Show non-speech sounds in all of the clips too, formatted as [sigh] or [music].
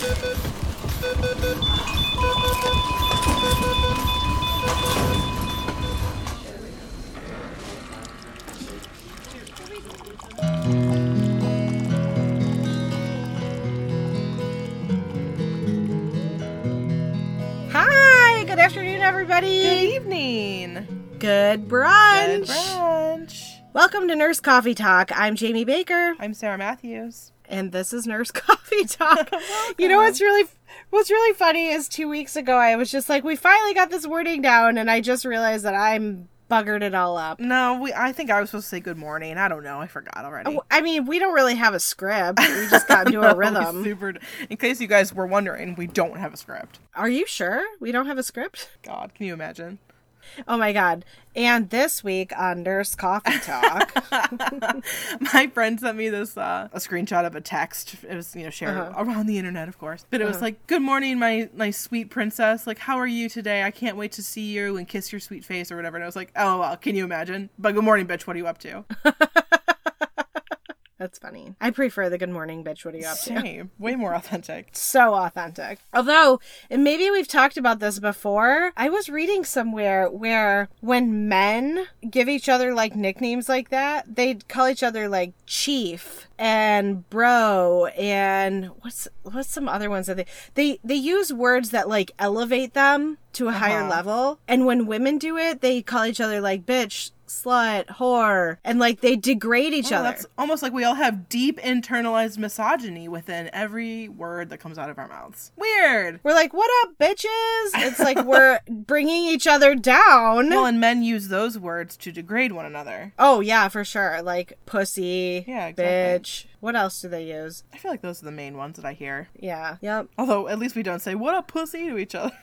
Hi, good afternoon, everybody. Good evening. Good brunch. Good brunch. Welcome to Nurse Coffee Talk. I'm Jamie Baker, I'm Sarah Matthews. And this is Nurse [laughs] Coffee Talk. [laughs] you know what's really what's really funny is two weeks ago I was just like, we finally got this wording down, and I just realized that I'm buggered it all up. No, we. I think I was supposed to say good morning. I don't know. I forgot already. Oh, I mean, we don't really have a script. We just got into [laughs] No, a rhythm. Super. In case you guys were wondering, we don't have a script. Are you sure we don't have a script? God, can you imagine? Oh my god! And this week on Nurse Coffee Talk, [laughs] My friend sent me this uh, a screenshot of a text. It was you know shared Uh-huh. around the internet, of course. But it was like, "Good morning, my my sweet princess. Like, how are you today? I can't wait to see you and kiss your sweet face or whatever." And I was like, "Oh well, can you imagine?" But good morning, bitch. What are you up to? [laughs] that's funny. I prefer the good morning, bitch. What are you up to? Same. Way more authentic. [laughs] so authentic. Although, and maybe we've talked about this before, I was reading somewhere where when men give each other like nicknames like that, they call each other like chief and bro and what's what's some other ones that they they they use words that like elevate them to a higher Uh-huh. level. And when women do it, they call each other like bitch, slut, whore, and like they degrade each Oh, other. that's almost like we all have deep internalized misogyny within every word that comes out of our mouths. Weird. We're like, what up, bitches? It's like we're [laughs] bringing each other down. Well, and men use those words to degrade one another. oh, yeah, for sure. Like pussy, Yeah, exactly. bitch. What else do they use? I feel like those are the main ones that I hear. Yeah. Yep. Although at least we don't say "what a pussy" to each other.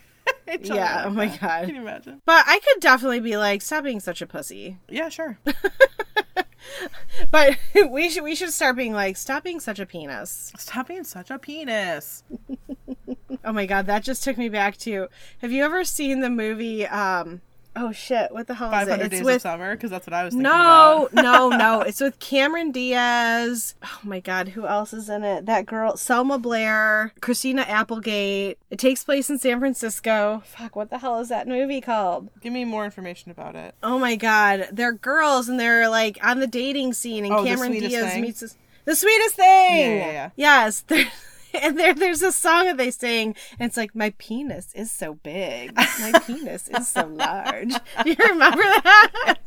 [laughs] Yeah, oh my that. God. Can you imagine? But I could definitely be like, stop being such a pussy. Yeah, sure. [laughs] But [laughs] we should we should start being like, stop being such a penis. Stop being such a penis. Oh my god, that just took me back to. Have you ever seen the movie? um Oh shit! What the hell is it? hundred It's days with of summer, because that's what I was thinking No, about. [laughs] no, no. [laughs] It's with Cameron Diaz. Oh my god, who else is in it? That girl, Selma Blair, Christina Applegate. It takes place in San Francisco. Fuck, what the hell is that movie called? Give me more information about it. Oh my god, they're girls and they're like on the dating scene, and Oh, Cameron Diaz Thing? meets this, the sweetest thing. Yeah, yeah, yeah. Yes, [laughs] [laughs] and there, there's a song that they sing, and it's like, "My penis is so big, my [laughs] penis is so large." Do [laughs] you remember that?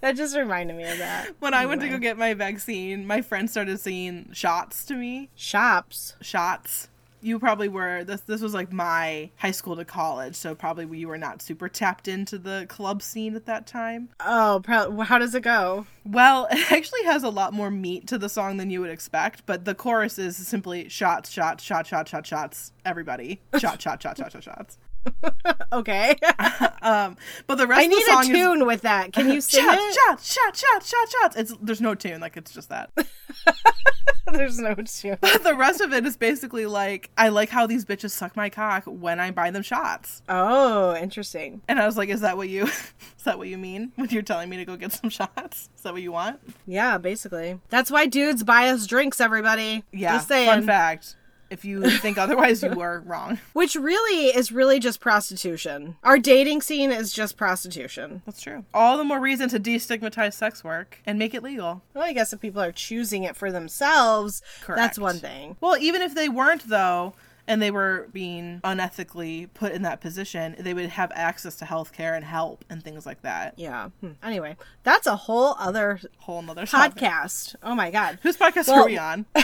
that just reminded me of that. When I went to go get my vaccine, my friend started singing shots to me. shops. shots. You probably were this this was like my high school to college, so probably you were not super tapped into the club scene at that time. Oh, pro- how does it go? Well, [laughs] it actually has a lot more meat to the song than you would expect, but the chorus is simply shots, shots, shot, shot, shot, shots, everybody. Shot, shot, shot, shot, shot, shots. [laughs] Okay, [laughs] Um, but the rest I of the need a tune with that. Can you sing shots, it? shots, shots, shots, shots, shots. It's there's no tune, like it's just that. [laughs] There's no tune. the rest of it is basically like I like how these bitches suck my cock when I buy them shots. Oh, interesting. And I was like, "Is that what you? Is that what you mean when you're telling me to go get some shots? Is that what you want?" Yeah, basically. That's why dudes buy us drinks, everybody. Yeah. Just saying. Fun fact: if you think otherwise, you are wrong. [laughs] Which really is really just prostitution. Our dating scene is just prostitution. That's true. All the more reason to destigmatize sex work and make it legal. Well, I guess if people are choosing it for themselves, that's one thing. Well, even if they weren't, though, and they were being unethically put in that position, they would have access to health care and help and things like that. Yeah. Hmm. Anyway, that's a whole other Whole nother topic. podcast. Oh my god. Whose podcast Well- are we on? [laughs]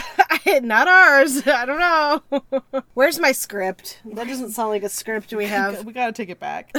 Not ours. [laughs] I don't know. [laughs] Where's my script? That doesn't sound like a script we have. we gotta take it back.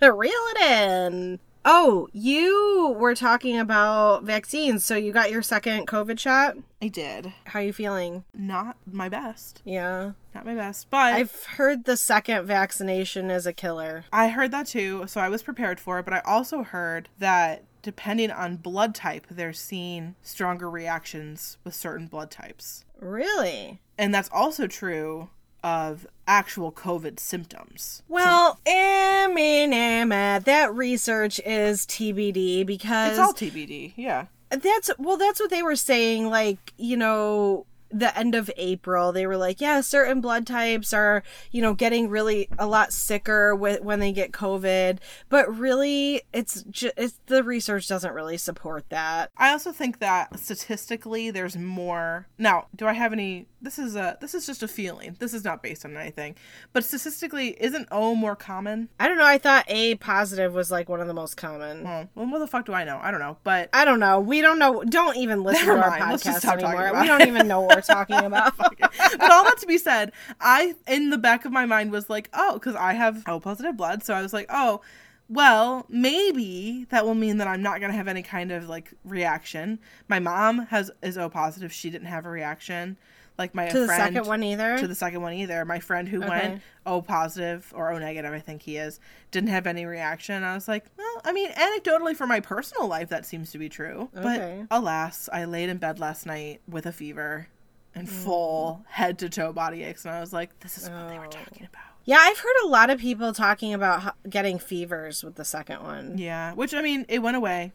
Reel it in. Oh, you were talking about vaccines. So you got your second COVID shot. I did. How are you feeling? Not my best. Yeah. Not my best. But I've heard the second vaccination is a killer. I heard that too, so I was prepared for it, but I also heard that depending on blood type, they're seeing stronger reactions with certain blood types. Really? And that's also true of actual COVID symptoms. Well, I mean, Emma, that research is TBD because It's all TBD, yeah. that's well, that's what they were saying. Like, you know, the end of April, they were like, yeah, certain blood types are, you know, getting really a lot sicker with, when they get COVID. But really, it's just, it's, the research doesn't really support that. I also think that statistically, there's more. Now, do I have any? This is a this is just a feeling. This is not based on anything. But statistically, isn't O more common? I don't know. I thought A positive was like one of the most common. Well, well what the fuck do I know? I don't know. But I don't know. We don't know. Don't even listen Never to our mind. Just podcast anymore. We don't even know what we're talking about. [laughs] but all that to be said, I in the back of my mind was like, oh, because I have O positive blood, so I was like, oh, well, maybe that will mean that I'm not gonna have any kind of like reaction. My mom has is O positive; she didn't have a reaction. Like my to the friend second one either. to the second one either. My friend who Okay. went O positive or O negative, I think he is, didn't have any reaction. I was like, well, I mean, anecdotally for my personal life, that seems to be true. Okay. But alas, I laid in bed last night with a fever and mm. full head to toe body aches, and I was like, this is what they were Oh. talking about. yeah, I've heard a lot of people talking about ho- getting fevers with the second one. Yeah, which I mean, it went away.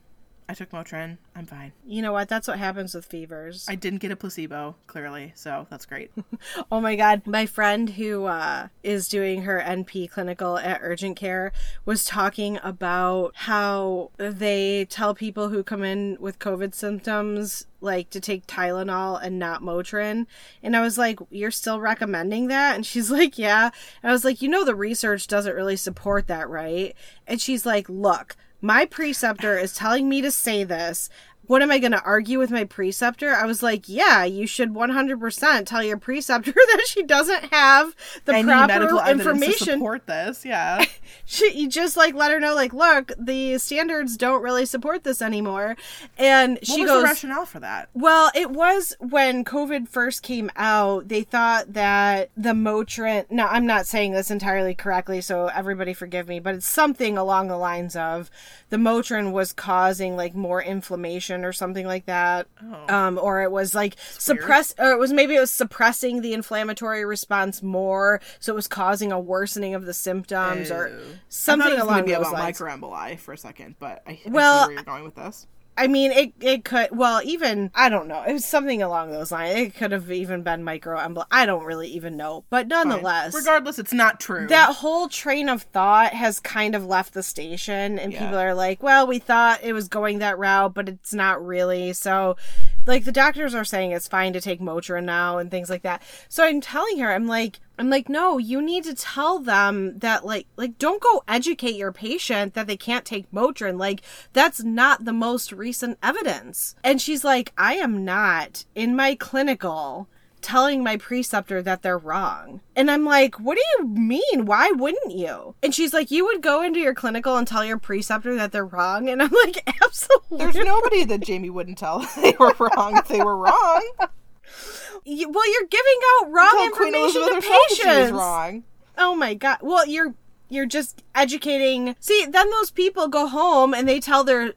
I took Motrin. I'm fine. You know what? That's what happens with fevers. I didn't get a placebo, clearly, so that's great. [laughs] Oh my god, my friend who uh, is doing her NP clinical at urgent care was talking about how they tell people who come in with COVID symptoms like to take Tylenol and not Motrin. And I was like, "You're still recommending that?" And she's [laughs] like, "Yeah." And I was like, "You know the research doesn't really support that, right?" And she's like, "Look, my preceptor is telling me to say this. What am I going to argue with my preceptor? I was like, yeah, you should 100% tell your preceptor [laughs] that she doesn't have the Any proper medical evidence to information. support this? Yeah. [laughs] She, you just like let her know, like, look, the standards don't really support this anymore. And What she was goes, the rationale for that? well, it was when COVID first came out, they thought that the Motrin. Now, I'm not saying this entirely correctly, so everybody forgive me, but it's something along the lines of the Motrin was causing like more inflammation or something like that. Oh. Um, or it was like suppress, or it was maybe it was suppressing the inflammatory response more, so it was causing a worsening of the symptoms or something I thought it was along be those about lines. microemboli for a second, but I, I Well, see where you're going with this. I mean, it it could well even I don't know. It was something along those lines. It could have even been microembol. I don't really even know, but Fine. nonetheless, regardless, it's not true. that whole train of thought has kind of left the station, and Yeah. people are like, "Well, we thought it was going that route, but it's not really." So, like the doctors are saying it's fine to take Motrin now and things like that. So I'm telling her, I'm like, I'm like, no, you need to tell them that, like, like don't go educate your patient that they can't take Motrin. Like that's not the most recent evidence. And she's like, I am not in my clinical telling my preceptor that they're wrong. And I'm like, what do you mean? Why wouldn't you? And she's like, you would go into your clinical and tell your preceptor that they're wrong. And I'm like, [laughs] absolutely. There's nobody that Jamie wouldn't tell [laughs] they were wrong if they were wrong. [laughs] You- well, you're giving out wrong information to herself that she was patients. wrong. Oh my god. Well, you're you're just educating. See, then those people go home and they tell their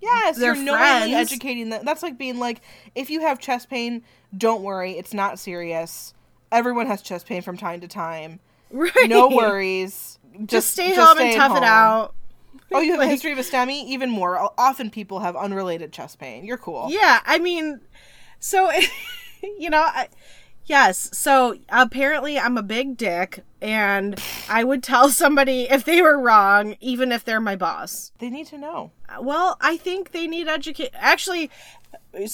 Yes, Their you're friends. educating them. That's like being like, if you have chest pain, don't worry, it's not serious. Everyone has chest pain from time to time. right. No worries. Just, Just stay just home stay and tough it out. Oh, you have Like- a history of a STEMI? Even more. Often people have unrelated chest pain. You're cool. Yeah, I mean, so [laughs] [laughs] you know, I, yes. So apparently, I'm a big dick, and I would tell [laughs] somebody if they were wrong, even if they're my boss. They need to know. Well, I think they need educate. Actually, [laughs]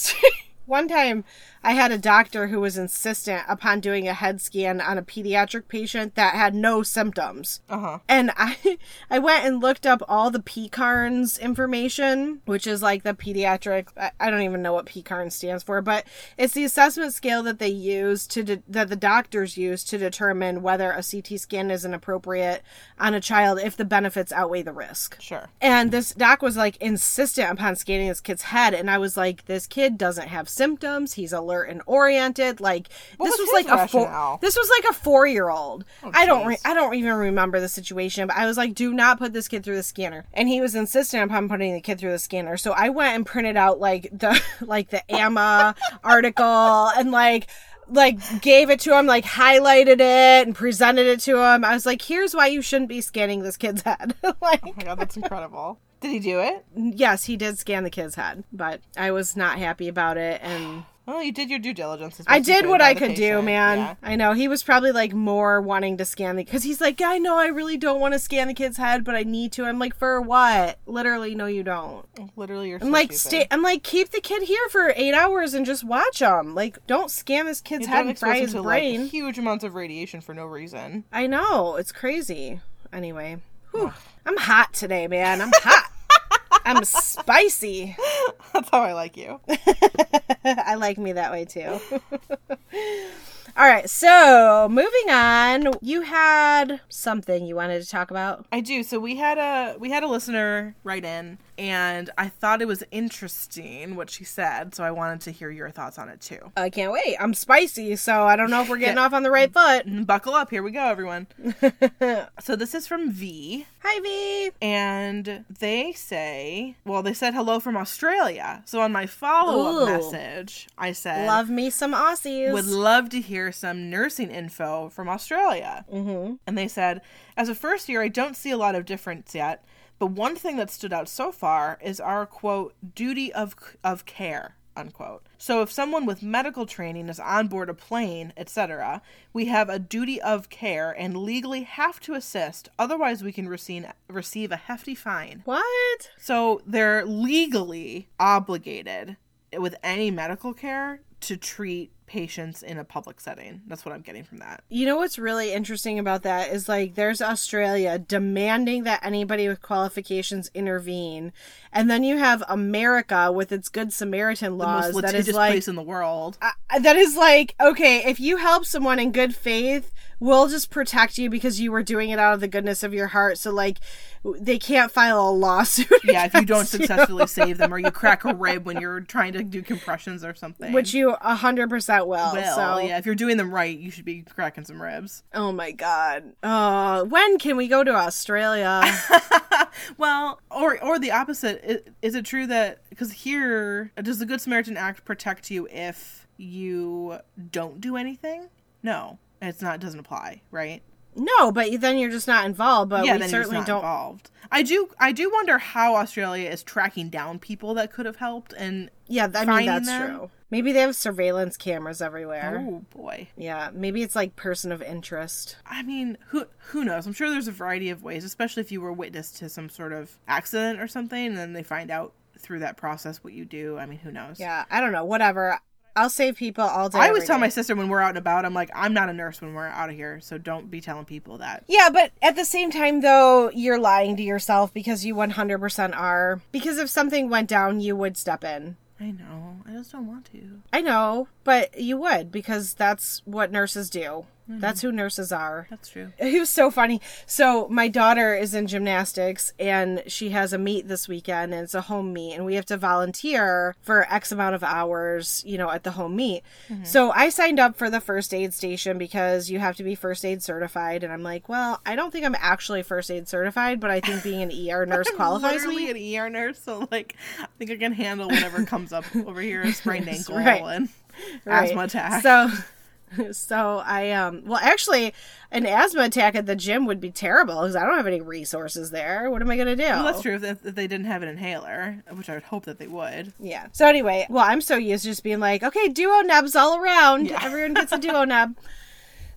one time I had a doctor who was insistent upon doing a head scan on a pediatric patient that had no symptoms. Uh huh. And I [laughs] I went and looked up all the PECARNs information, which is like the pediatric I, don't even know what PECARN stands for, but it's the assessment scale that they use to de- that the doctors use to determine whether a CT scan is inappropriate on a child if the benefits outweigh the risk. Sure. And this doc was like insistent upon scanning this kid's head, and I was like, "This kid doesn't have symptoms. He's alert and oriented. Like What this was was, like a four. rationale? Oh, This was like a four year old. Oh, I don't. Re- I don't even remember the situation, but I was like, "Do not put this kid through the scanner." And he was insistent upon putting the kid through the scanner. So I went and printed out like the [laughs] like the AMA [laughs] article and like like gave it to him, like highlighted it and presented it to him. I was like, "Here's why you shouldn't be scanning this kid's head." [laughs] like, Oh my god, that's incredible. Did he do it? yes, he did scan the kid's head, but I was not happy about it. And Well, you did your due diligence. I did what I could do, man. Yeah. I know he was probably like more wanting to scan the because he's like, I know I really don't want to scan the kid's head, but I need to. I'm like, for what? Literally, no, you don't. Literally, you're. I'm like, stay. I'm like, keep the kid here for eight hours and just watch him. Like, don't scan this kid's You head and fry his to, like, huge amounts of radiation for no reason. I know it's crazy. Anyway, whew, I'm hot today, man. I'm hot. I'm spicy. [laughs] That's how I like you. [laughs] I like me that way too. [laughs] All right, so moving on, you had something you wanted to talk about. I do. So we had a we had a listener write in, and I thought it was interesting what she said. So I wanted to hear your thoughts on it too. I can't wait. I'm spicy, so I don't know if we're getting Yeah. [laughs] off on the right foot. [laughs] Buckle up. Here we go, everyone. [laughs] so this is from V. Hi, V. and they say, well, they said hello from Australia. So on my follow up message, I said, Love me some Aussies. would love to hear some nursing info from Australia. mm-hmm. And they said, as a first year, I don't see a lot of difference yet, but one thing that stood out so far is our quote duty of of care unquote. So if someone with medical training is on board a plane, etc., we have a duty of care and legally have to assist, otherwise we can receive receive a hefty fine. What? So they're legally obligated with any medical care to treat patients in a public setting. That's what I'm getting from that. You know what's really interesting about that is like there's Australia demanding that anybody with qualifications intervene, and then you have America with its Good Samaritan The laws most that is like place in the world. I- that is like okay if you help someone in good faith we'll just protect you because you were doing it out of the goodness of your heart so like they can't file a lawsuit Yeah, if you don't successfully save them or you crack a rib when you're [laughs] trying to do compressions or something. which you 100% will will. so Yeah, if you're doing them right, you should be cracking some ribs. oh my god uh when can we go to australia [laughs] well, or or the opposite. Is, is it true that because here does the Good Samaritan Act protect you if you don't do anything? No, it's not. It doesn't apply, right? no but then you're just not involved but yeah, we then you're just certainly not don't involved. I do. I do wonder how Australia is tracking down people that could have helped. And yeah i mean that's them? true maybe they have surveillance cameras everywhere oh boy. yeah maybe it's like person of interest I mean, who who knows? I'm sure there's a variety of ways, especially if you were witness to some sort of accident or something, and then they find out through that process what you do. I mean, who knows? yeah i don't know whatever i'll save people all day I always tell day. my sister when we're out and about, I'm like, I'm not a nurse when we're out of here, so don't be telling people that. Yeah, but at the same time, though, you're lying to yourself because you 100% are. Because if something went down, you would step in. I know. I just don't want to. I know, but you would because that's what nurses do. That's who nurses are. That's true. [laughs] He was so funny. So my daughter is in gymnastics and she has a meet this weekend and it's a home meet and we have to volunteer for X amount of hours, you know, at the home meet. So I signed up for the first aid station because you have to be first aid certified and I'm like, well, I don't think I'm actually first aid certified, but I think being an ER [laughs] nurse qualifies me. an ER nurse, so like, I think I can handle whatever comes up over here: a sprained [laughs] ankle Right. and Right. asthma attack. So [laughs] so I um well actually an asthma attack at the gym would be terrible because I don't have any resources there. What am I gonna do? well, that's true. If, if they didn't have an inhaler, which I would hope that they would. Yeah. So anyway, well, I'm so used to just being like, okay, DuoNebs all around. Yeah. Everyone gets a DuoNeb. [laughs]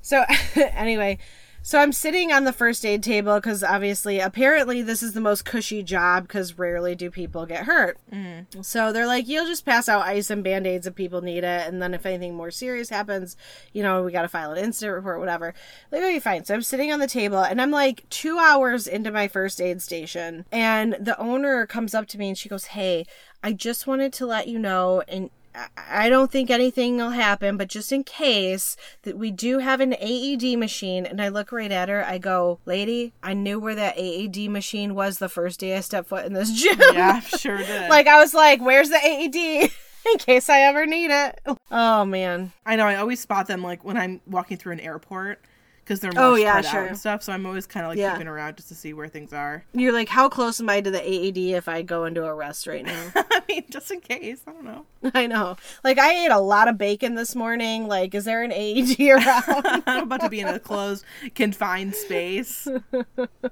So [laughs] anyway, so I'm sitting on the first aid table because obviously, apparently, this is the most cushy job because rarely do people get hurt. Mm. So they're like, you'll just pass out ice and band aids if people need it, and then if anything more serious happens, you know, we got to file an incident report, whatever. Like, okay, fine. So I'm sitting on the table, and I'm like two hours into my first aid station, and the owner comes up to me and she goes, "Hey, I just wanted to let you know, and I- don't think anything will happen, but just in case that we do have an AED machine. And I look right at her. I go, lady, I knew where that AED machine was the first day I stepped foot in this [laughs] gym. Yeah, sure [laughs] did. like I was like, where's the AED? [laughs] in case I ever need it. Oh man. I know. I always spot them like when I'm walking through an airport because they're more Oh, yeah, spread sure. out and stuff. So I'm always kind of like Yeah. keeping around just to see where things are. You're like, how close am I to the AED if I go into a rest right now? [laughs] I mean, just in case. I don't know. [laughs] I know. Like I ate a lot of bacon this morning. Like, is there an AED [laughs] around? I'm about to be in a closed, confined space.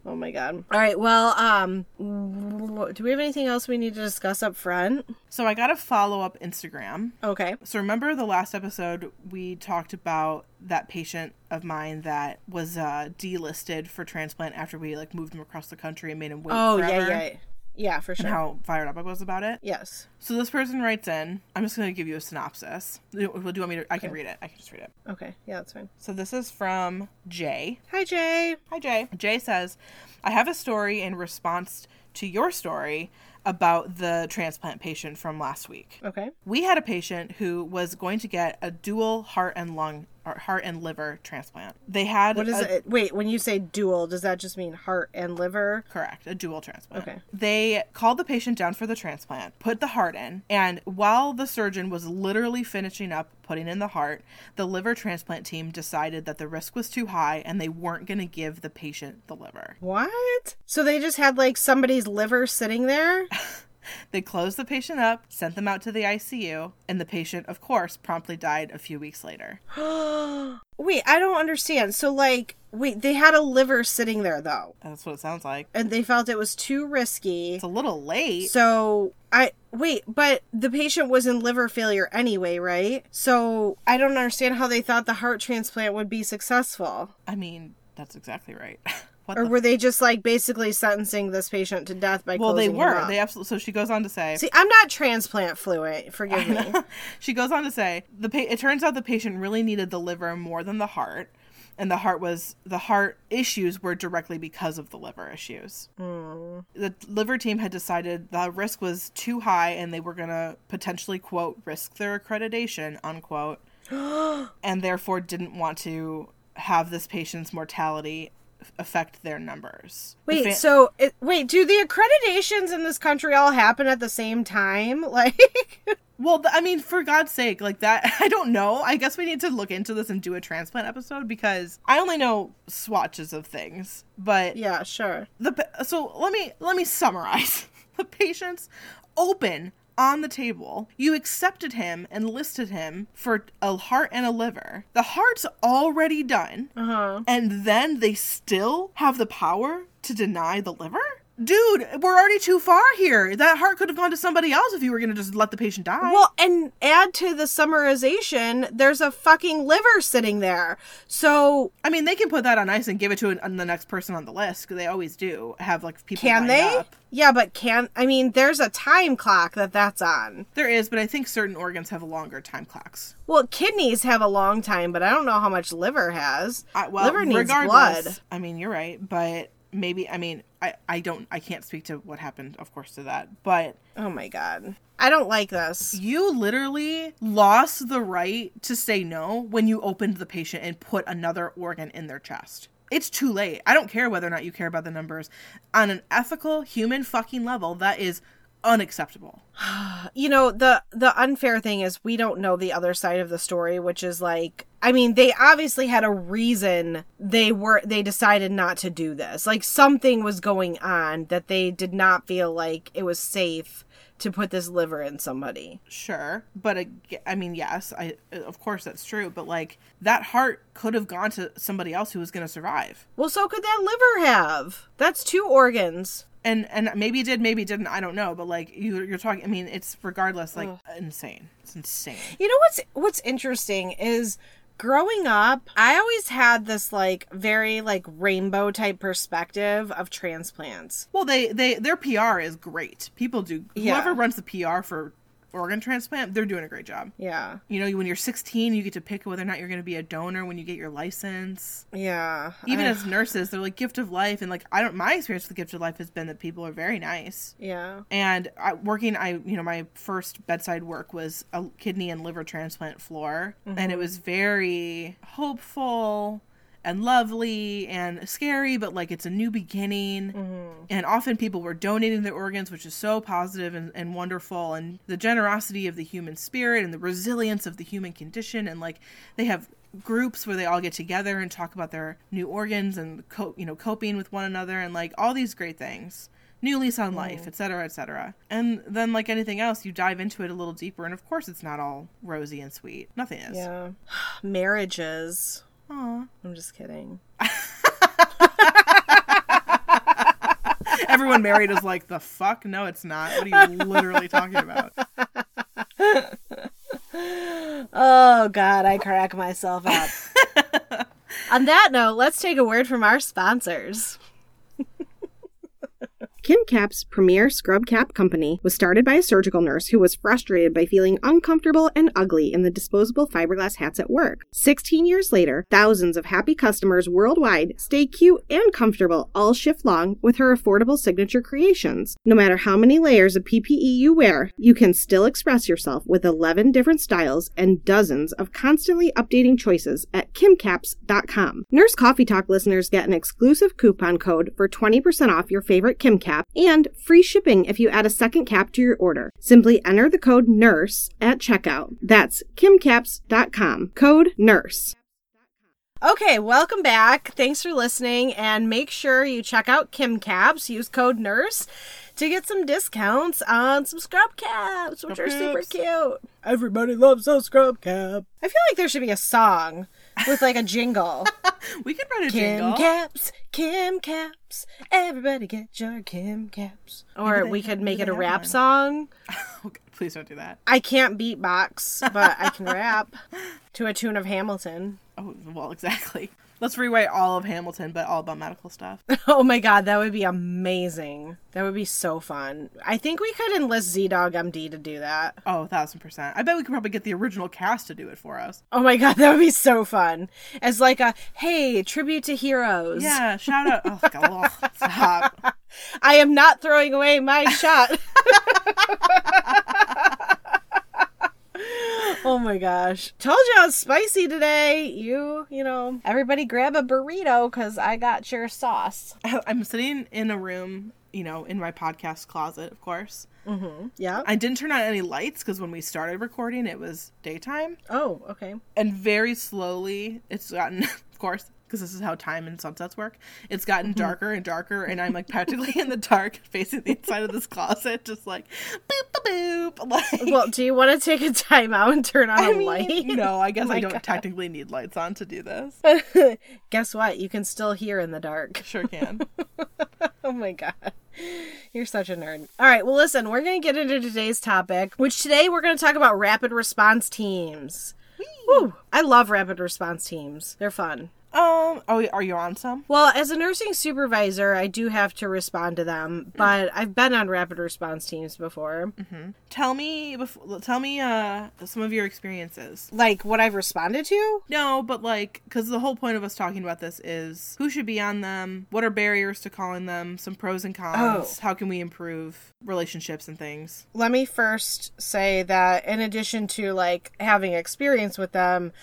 Oh my god. All right. Well, um, do we have anything else we need to discuss up front? So I got a follow up Instagram. Okay. So remember the last episode we talked about that patient of mine that was uh, delisted for transplant after we like moved him across the country and made him wait Oh forever. yeah, yeah, yeah, for And sure. how fired up I was about it. yes. So this person writes in. I'm just going to give you a synopsis. Do do you want me to? I can read it. I can just read it. Okay. Yeah, that's fine. So this is from Jay. Hi, Jay. Hi, Jay. Jay says, I have a story in response to your story about the transplant patient from last week. Okay. We had a patient who was going to get a dual heart and lung heart and liver transplant. They had What is a, it? Wait, when you say dual, does that just mean heart and liver? Correct, a dual transplant. Okay. They called the patient down for the transplant, put the heart in, and while the surgeon was literally finishing up putting in the heart, the liver transplant team decided that the risk was too high and they weren't going to give the patient the liver. What? So they just had like somebody's liver sitting there? [laughs] [laughs] They closed the patient up, sent them out to the ICU, and the patient, of course, promptly died a few weeks later. [gasps] wait, I don't understand. So like, wait, they had a liver sitting there though, That's what it sounds like. and they felt it was too risky. It's a little late. So I wait, but the patient was in liver failure anyway, right? So I don't understand how they thought the heart transplant would be successful. I mean, that's exactly right. [laughs] what Or the were they just like basically sentencing this patient to death by well, they were. They absolutely. So she goes on to say, See, I'm not transplant fluent. Forgive me. [laughs] she goes on to say the pa- it turns out the patient really needed the liver more than the heart and the heart was the heart issues were directly because of the liver issues the liver team had decided the risk was too high and they were going to potentially quote risk their accreditation unquote [gasps] and therefore didn't want to have this patient's mortality affect their numbers The Wait, fa- so it, wait, do the accreditations in this country all happen at the same time? [laughs] Like, Well, I mean, for God's sake, like that, [laughs] I don't know. I guess we need to look into this and do a transplant episode because I only know swatches of things. But yeah, sure. the so let me let me summarize. [laughs] the patient's open on the table. You accepted him and listed him for a heart and a liver. The heart's already done, Uh huh. and then they still have the power to deny the liver. Dude, we're already too far here. That heart could have gone to somebody else if you were going to just let the patient die. Well, and add to the summarization, there's a fucking liver sitting there. So I mean, they can put that on ice and give it to an, the next person on the list because they always do have like people. can they? Up. Yeah, but can I mean, there's a time clock that that's on. There is, but I think certain organs have longer time clocks. Well, kidneys have a long time, but I don't know how much liver has. I, well, liver needs blood. I mean, you're right, but maybe I mean, I I don't I can't speak to what happened, of course, to that, but Oh my god. I don't like this. you literally lost the right to say no when you opened the patient and put another organ in their chest. It's too late. I don't care whether or not you care about the numbers. On an ethical, human fucking level, that is unacceptable. you know the the unfair thing is we don't know the other side of the story which is like i mean they obviously had a reason they were they decided not to do this like something was going on that they did not feel like it was safe to put this liver in somebody Sure, but I mean, yes, I of course that's true, but like that heart could have gone to somebody else who was going to survive. well so could that liver have that's two organs and and maybe it did maybe it didn't i don't know but like you, you're talking i mean it's regardless like insane it's insane You know what's what's interesting is growing up, I always had this like very like rainbow type perspective of transplants. well they they their pr is great people do Yeah. whoever runs the pr for organ transplant they're doing a great job Yeah. you know when you're 16 you get to pick whether or not you're going to be a donor when you get your license Yeah. even I- as nurses they're like gift of life and like i don't my experience with the gift of life has been that people are very nice yeah. and I, working i you know my first bedside work was a kidney and liver transplant floor and it mm-hmm. was very hopeful and lovely and scary but like it's a new beginning. Mm-hmm. And often people were donating their organs which is so positive and, and wonderful. And the generosity of the human spirit and the resilience of the human condition. And like they have groups where they all get together and talk about their new organs and co- you know coping with one another and like all these great things. New lease on mm-hmm. life etc etc and then like anything else you dive into it a little deeper. And of course it's not all rosy and sweet. Nothing is. Yeah. [sighs] Marriages. Aw. I'm just kidding. Everyone married is like, the fuck? No, it's not. What are you literally talking about? Oh God, I crack myself up. [laughs] On that note, let's take a word from our sponsors. KimCap's premier scrub cap company was started by a surgical nurse who was frustrated by feeling uncomfortable and ugly in the disposable fiberglass hats at work. 16 years later, thousands of happy customers worldwide stay cute and comfortable all shift long with her affordable signature creations. No matter how many layers of PPE you wear, you can still express yourself with 11 different styles and dozens of constantly updating choices at kimcaps.com. Nurse Coffee Talk listeners get an exclusive coupon code for 20% off your favorite Kim cap and free shipping if you add a second cap to your order. Simply enter the code NURSE at checkout. That's kimcaps.com. Code NURSE. Okay, welcome back. Thanks for listening, and make sure you check out Kim Caps. Use code NURSE to get some discounts on some scrub caps, which Scrub are super caps. cute. Everybody loves a scrub cap. I feel like there should be a song with like a jingle. [laughs] We could write a Kim jingle. Caps, Kim Caps, everybody get your Kim Caps. Or we could make it a rap one. song. [laughs] Okay, please don't do that. I can't beatbox, but I can rap to a tune of Hamilton. Oh, well, exactly. Let's rewrite all of Hamilton, but all about medical stuff. [laughs] Oh my god, that would be amazing. That would be so fun. I think we could enlist ZDoggMD to do that. Oh, a thousand percent. I bet we could probably get the original cast to do it for us. Oh my god, [laughs] that would be so fun. As like a hey, tribute to heroes. Yeah, shout out. Oh, God, ugh, stop. [laughs] I am not throwing away my shot. Oh my gosh. Told you I was spicy today. You, you know, everybody grab a burrito because I got your sauce. [laughs] I'm sitting in a room, you know, in my podcast closet, of course. Mm-hmm. Yeah. I didn't turn on any lights because when we started recording, it was daytime. Oh, okay. And very slowly, it's gotten, [laughs] of course, because this is how time and sunsets work, it's gotten Mm-hmm. darker and darker. And I'm like practically in the dark, [laughs] facing the inside of this closet, just like boop, boop, boop. [laughs] Like, Well, do you want to take a time out and turn on a I mean, light? no, I guess [laughs] Oh I don't God. technically need lights on to do this. Guess what? You can still hear in the dark. Sure can. Oh my god. You're such a nerd. All right, well, listen, we're going to get into today's topic, which today we're going to talk about rapid response teams. Woo! I love rapid response teams. They're fun. Um. Oh, are you on some? Well, as a nursing supervisor, I do have to respond to them, but I've been on rapid response teams before. Tell me. Before, tell me. Uh, some of your experiences. Like what I've responded to? No, but like, because the whole point of us talking about this is who should be on them, what are barriers to calling them, some pros and cons, Oh. how can we improve relationships and things. Let me first say that in addition to like having experience with them,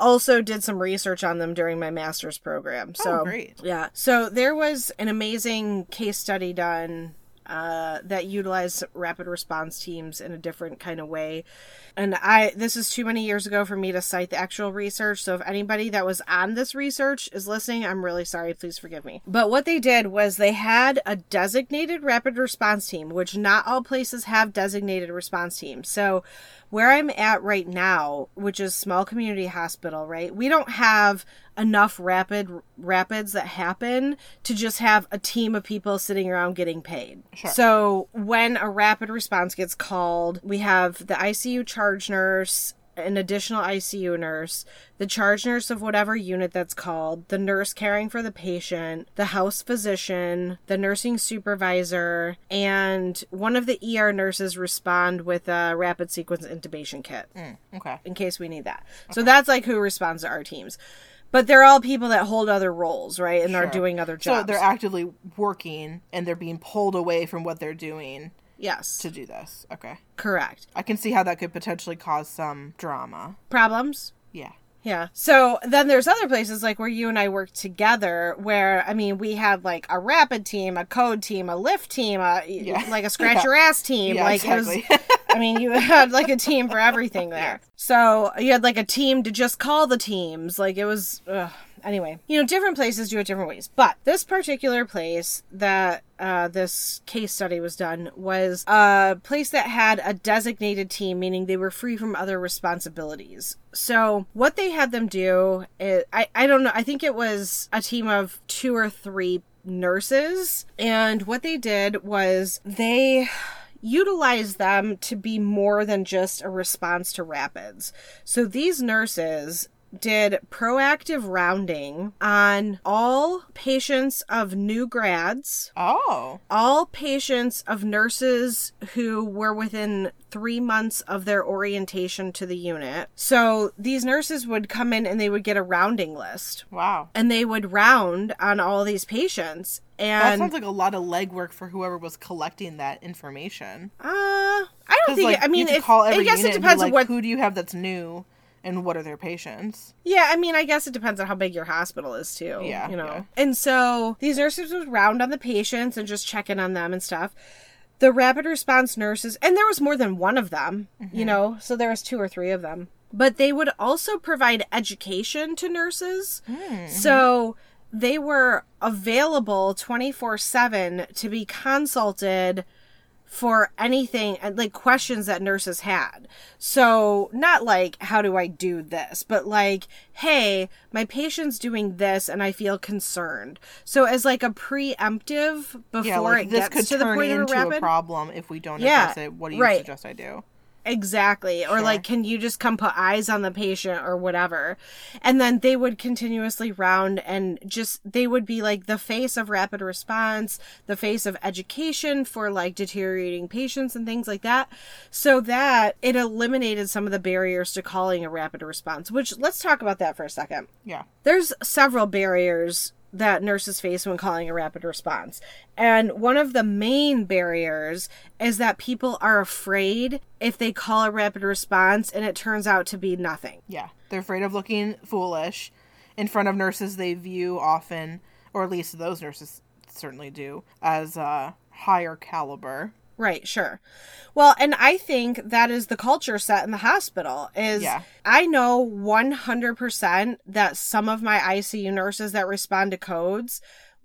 also did some research on them during my master's program. Oh, so Oh, great. Yeah. So there was an amazing case study done uh, that utilize rapid response teams in a different kind of way. And I this is too many years ago for me to cite the actual research. So if anybody that was on this research is listening, I'm really sorry. Please forgive me. But what they did was they had a designated rapid response team, which not all places have designated response teams. So where I'm at right now, which is small community hospital, right? We don't have enough rapid rapids that happen to just have a team of people sitting around getting paid. So when a rapid response gets called, we have the ICU charge nurse, an additional ICU nurse, the charge nurse of whatever unit that's called, the nurse caring for the patient, the house physician, the nursing supervisor, and one of the ER nurses respond with a rapid sequence intubation kit Okay. in case we need that. So that's like who responds to our teams. But they're all people that hold other roles, right? And are doing other jobs. So they're actively working and they're being pulled away from what they're doing yes, to do this. Okay. correct. I can see how that could potentially cause some drama. Problems? Yeah. So then there's other places like where you and I work together where I mean we had like a rapid team, a code team, a lift team, a Yeah. like a scratch [laughs] Yeah. your ass team. Yeah, like it was I mean you had like a team for everything [laughs] there. So you had like a team to just call the teams. Like it was ugh. Anyway. You know, different places do it different ways. But this particular place that uh, this case study was done was a place that had a designated team, meaning they were free from other responsibilities. So what they had them do, is, I I don't know. I think it was a team of two or three nurses. And what they did was they utilized them to be more than just a response to rapids. So these nurses did proactive rounding on all patients of new grads, Oh. all patients of nurses who were within three months of their orientation to the unit. So these nurses would come in and they would get a rounding list Wow. and they would round on all these patients. And that sounds like a lot of legwork for whoever was collecting that information. uh, I don't think. like, I mean, if, call I every guess it unit and be depends on what. Who do you have that's new, and what are their patients? Yeah, I mean, I guess it depends on how big your hospital is too. Yeah, you know. yeah. And so these nurses would round on the patients and just check in on them and stuff. The rapid response nurses, and there was more than one of them, Mm-hmm. you know, so there was two or three of them. But they would also provide education to nurses. Mm-hmm. So they were available 24 7 to be consulted for anything and like questions that nurses had. So, not like, how do I do this, but like, hey, my patient's doing this and I feel concerned. So, as like a preemptive before Yeah, like it this gets could to the turn point of a rapid. a problem if we don't Yeah, address it. What do you right. suggest I do? Exactly. Or like, can you just come put eyes on the patient or whatever? And then they would continuously round and just, they would be like the face of rapid response, the face of education for like deteriorating patients and things like that. So that it eliminated some of the barriers to calling a rapid response, which let's talk about that for a second. Yeah. There's several barriers that nurses face when calling a rapid response. And one of the main barriers is that people are afraid if they call a rapid response and it turns out to be nothing. Yeah. They're afraid of looking foolish in front of nurses they view often, or at least those nurses certainly do, as a higher caliber. Right, sure. Well, and I think that is the culture set in the hospital is Yeah. I know 100% that some of my ICU nurses that respond to codes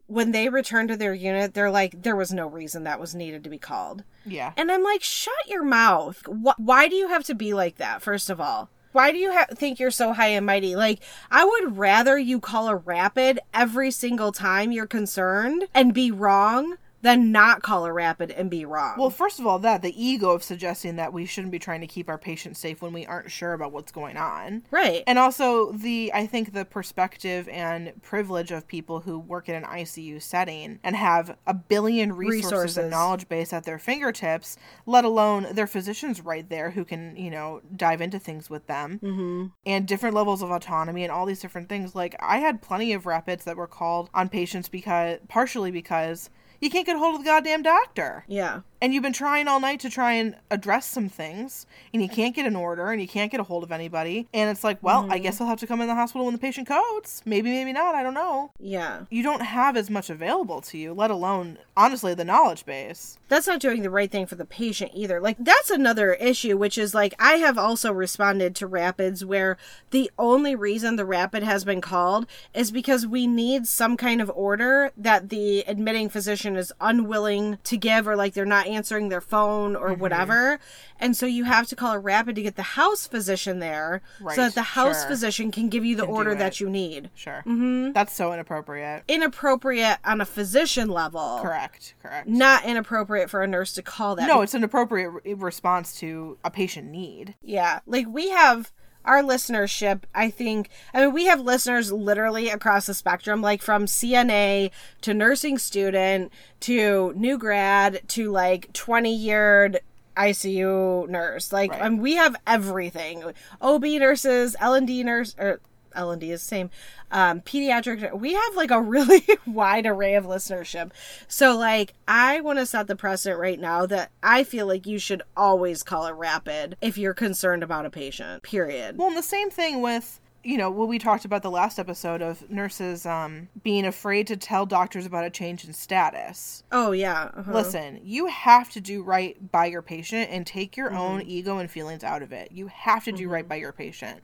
when they return to their unit, they're like there was no reason that was needed to be called. Yeah. And I'm like, shut your mouth. Wh- why do you have to be like that, first of all? Why do you ha- think you're so high and mighty? Like, I would rather you call a rapid every single time you're concerned and be wrong than not call a rapid and be wrong. Well, first of all, that the ego of suggesting that we shouldn't be trying to keep our patients safe when we aren't sure about what's going on. right. And also the I think the perspective and privilege of people who work in an ICU setting and have a billion resources, Resources. and knowledge base at their fingertips, let alone their physicians right there who can, you know, dive into things with them mm-hmm. and different levels of autonomy and all these different things. Like I had plenty of rapids that were called on patients because partially because you can't get hold of the goddamn doctor Yeah. And you've been trying all night to try and address some things and you can't get an order and you can't get a hold of anybody. And it's like well i guess mm-hmm. i'll have to come in the hospital when the patient codes. Maybe maybe not. I don't know. Yeah. you don't have as much available to you let alone honestly the knowledge base. That's not doing the right thing for the patient either. Like, that's another issue, which is like, I have also responded to rapids where the only reason the rapid has been called is because we need some kind of order that the admitting physician is unwilling to give or like they're not answering their phone or whatever. And so you have to call a rapid to get the house physician there Right, so that the house sure. physician can give you the Can order that you need. sure mm-hmm. that's so inappropriate Inappropriate on a physician level. correct correct Not inappropriate for a nurse to call that. no it's an appropriate response to a patient need Yeah. Like we have our listenership, I think, I mean, we have listeners literally across the spectrum, like from CNA to nursing student to new grad to like 20 year ICU nurse. Like, Right. um, we have everything OB nurses, L&D nurse, or L&D is the same. Um, pediatric. We have like a really [laughs] wide array of listenership. So like I want to set the precedent right now that I feel like you should always call it rapid if you're concerned about a patient. Period. Well, and the same thing with you know what we talked about the last episode of nurses um, being afraid to tell doctors about a change in status. Oh yeah. uh-huh. Listen, you have to do right by your patient and take your own Mm-hmm. ego and feelings out of it. You have to do right by your patient.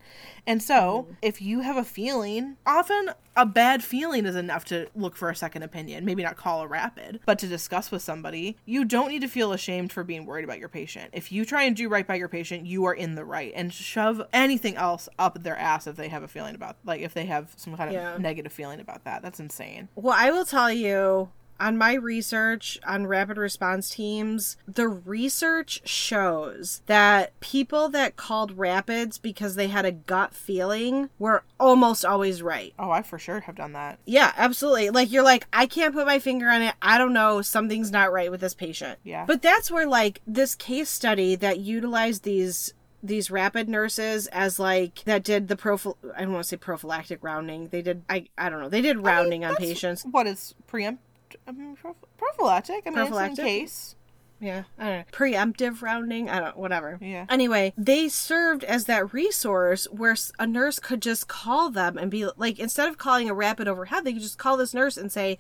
And so, Mm-hmm. if you have a feeling, often a bad feeling is enough to look for a second opinion. Maybe not call a rapid, but to discuss with somebody. You don't need to feel ashamed for being worried about your patient. If you try and do right by your patient, you are in the right. And shove anything else up their ass if they they have a feeling about like if they have some kind of Yeah. negative feeling about that. That's insane. Well, I will tell you on my research on rapid response teams, the research shows that people that called rapids because they had a gut feeling were almost always right. Oh, I for sure have done that. Yeah, absolutely. Like you're like, I can't put my finger on it. I don't know. Something's not right with this patient. Yeah. But that's where like this case study that utilized these these rapid nurses as like that did the prophy I don't want to say prophylactic rounding. They did I I don't know. They did rounding on patients. What is preempt I mean, proph- prophylactic? I mean, Prophylactic? in case. Yeah, I don't know. Preemptive rounding, I don't whatever. Yeah. Anyway, they served as that resource where a nurse could just call them and be like instead of calling a rapid overhead, they could just call this nurse and say,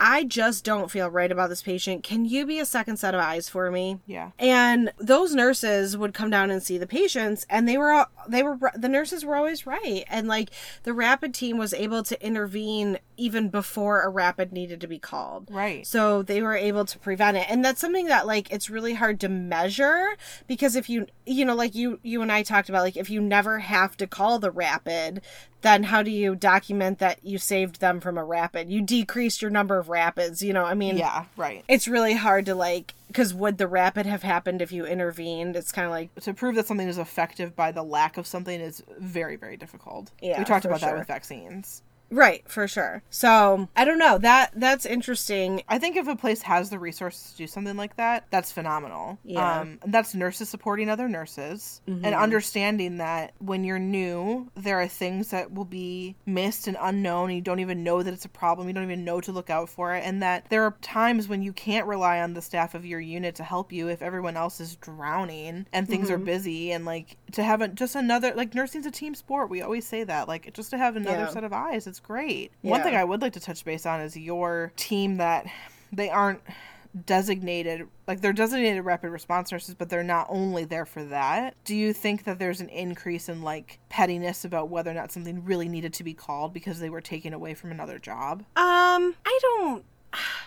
"I just don't feel right about this patient. Can you be a second set of eyes for me?" Yeah. And those nurses would come down and see the patients, and they were all- they were the nurses were always right, and like the rapid team was able to intervene even before a rapid needed to be called. Right. So they were able to prevent it. And that's something that like it's really hard to measure because if you you know like you you and I talked about like if you never have to call the rapid, then how do you document that you saved them from a rapid? You decreased your number of rapids, you know? I mean, Yeah. Right. it's really hard to like because would the rapid have happened if you intervened? It's kind of like To prove that something is effective by the lack of something is very, very difficult. Yeah, We talked about that with vaccines. Right for sure. So I don't know that that's interesting. I think if a place has the resources to do something like that, that's phenomenal. Yeah. Um, that's nurses supporting other nurses Mm-hmm. and understanding that when you're new, there are things that will be missed and unknown. And you don't even know that it's a problem. You don't even know to look out for it. And that there are times when you can't rely on the staff of your unit to help you if everyone else is drowning and things Mm-hmm. are busy. And like to have a, just another, like nursing's a team sport. We always say that. Like just to have another Yeah. set of eyes, it's great. One thing I would like to touch base on is your team that they aren't designated like they're designated rapid response nurses but they're not only there for that do you think that there's an increase in like pettiness about whether or not something really needed to be called because they were taken away from another job Um, I don't.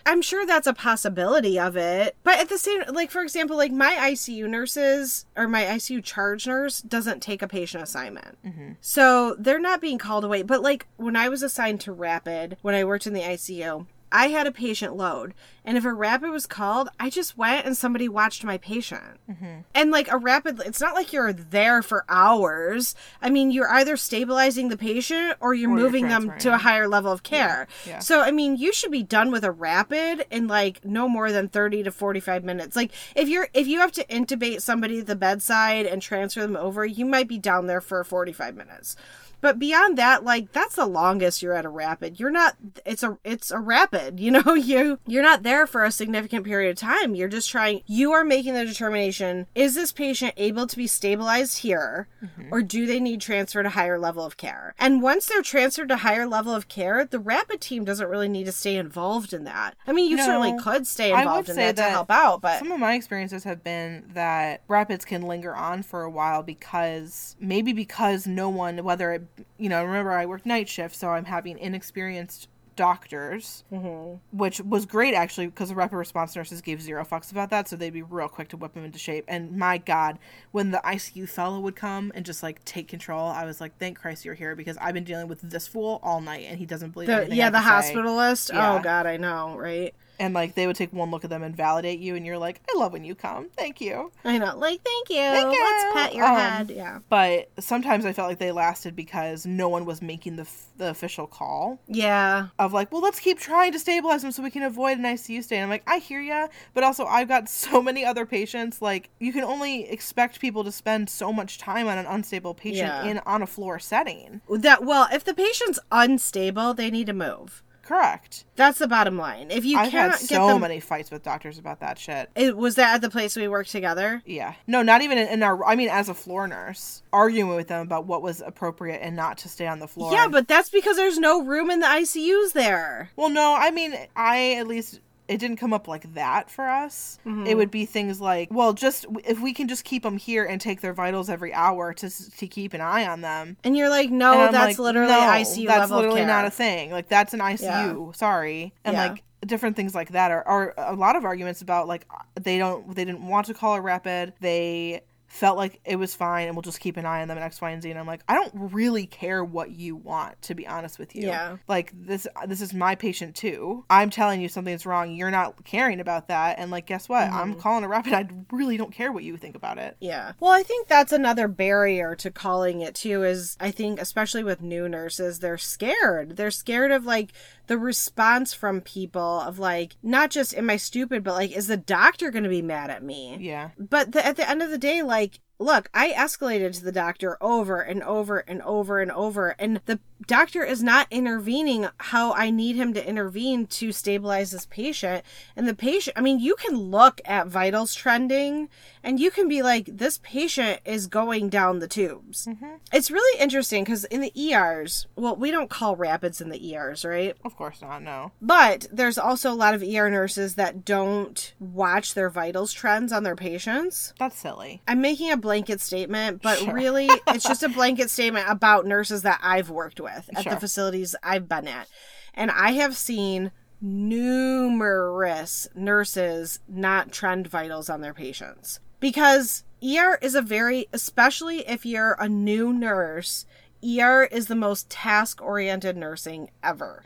I'm sure that's a possibility of it, but at the same, like for example, like my ICU nurses or my ICU charge nurse doesn't take a patient assignment, mm-hmm. so they're not being called away. But like when I was assigned to rapid when I worked in the ICU. I had a patient load, and if a rapid was called, I just went and somebody watched my patient. Mm-hmm. And like a rapid, it's not like you're there for hours. I mean, you're either stabilizing the patient or you're Or you're moving them to a higher level of care. yeah. So, I mean, you should be done with a rapid in like no more than 30 to 45 minutes. Like if you're if you have to intubate somebody at the bedside and transfer them over, you might be down there for 45 minutes. But beyond that, like that's the longest you're at a rapid. You're not it's a it's a rapid, [laughs] you know, you you're not there for a significant period of time. You're just trying you are making the determination, is this patient able to be stabilized here mm-hmm. or do they need transfer to higher level of care? And once they're transferred to higher level of care, the rapid team doesn't really need to stay involved in that. I mean, you No, certainly could stay involved in say that, to help out, but some of my experiences have been that rapids can linger on for a while because maybe because no one whether it you know remember i worked night shift so i'm having inexperienced doctors mm-hmm. which was great actually because the rapid response nurses gave zero fucks about that so they'd be real quick to whip them into shape and my god when the icu fellow would come and just like take control i was like thank christ you're here because i've been dealing with this fool all night and he doesn't believe the, yeah, the to say. hospitalist. Oh yeah. Oh god, I know, right? And like they would take one look at them and validate you and you're like i love when you come thank you I know. Like, thank you. Thank you. Let's pet your Um, head. Yeah. but sometimes i felt like they lasted because no one was making the, f- the official call Yeah. of like well let's keep trying to stabilize them so we can avoid an icu stay and i'm like i hear ya but also i've got so many other patients like you can only expect people to spend so much time on an unstable patient Yeah. in on a floor setting That well, if the patient's unstable, they need to move. Correct That's the bottom line. If you i've can't had get so them, many fights with doctors about that shit it was that at the place we worked together. Yeah. No, not even in our. I mean, as a floor nurse, arguing with them about what was appropriate and not to stay on the floor. Yeah, but that's because there's no room in the ICUs there. Well, no, I mean, I at least it didn't come up like that for us. Mm-hmm. It would be things like, well, just if we can just keep them here and take their vitals every hour to to keep an eye on them. And you're like, no, that's like, literally no, ICU That's literally not a thing. Like that's an ICU. Sorry, and Yeah. like different things like that are, are a lot of arguments about like they don't they didn't want to call a rapid. They felt like it was fine and we'll just keep an eye on them and X, Y, and Z. And I'm like, I don't really care what you want, to be honest with you. Yeah. Like this this is my patient too. I'm telling you something's wrong. You're not caring about that. And like guess what? I'm mm-hmm. calling a rapid. I really don't care what you think about it. Yeah. Well, I think that's another barrier to calling it too is I think especially with new nurses, they're scared. They're scared of like the response from people of like not just am I stupid, but like is the doctor going to be mad at me? Yeah. But the, at the end of the day, like, look, I escalated to the doctor over and over and over and over, and the doctor is not intervening how I need him to intervene to stabilize this patient. And the patient, I mean, you can look at vitals trending and you can be like, this patient is going down the tubes. It's really interesting because in the ERs, well, we don't call rapids in the ERs, right? Of course not. No. But there's also a lot of ER nurses that don't watch their vitals trends on their patients. That's silly. I'm making a blanket statement, but Sure. really it's just a blanket statement about nurses that I've worked with at Sure. the facilities I've been at. And I have seen numerous nurses not trend vitals on their patients. Because ER is a very, especially if you're a new nurse, ER is the most task oriented nursing ever.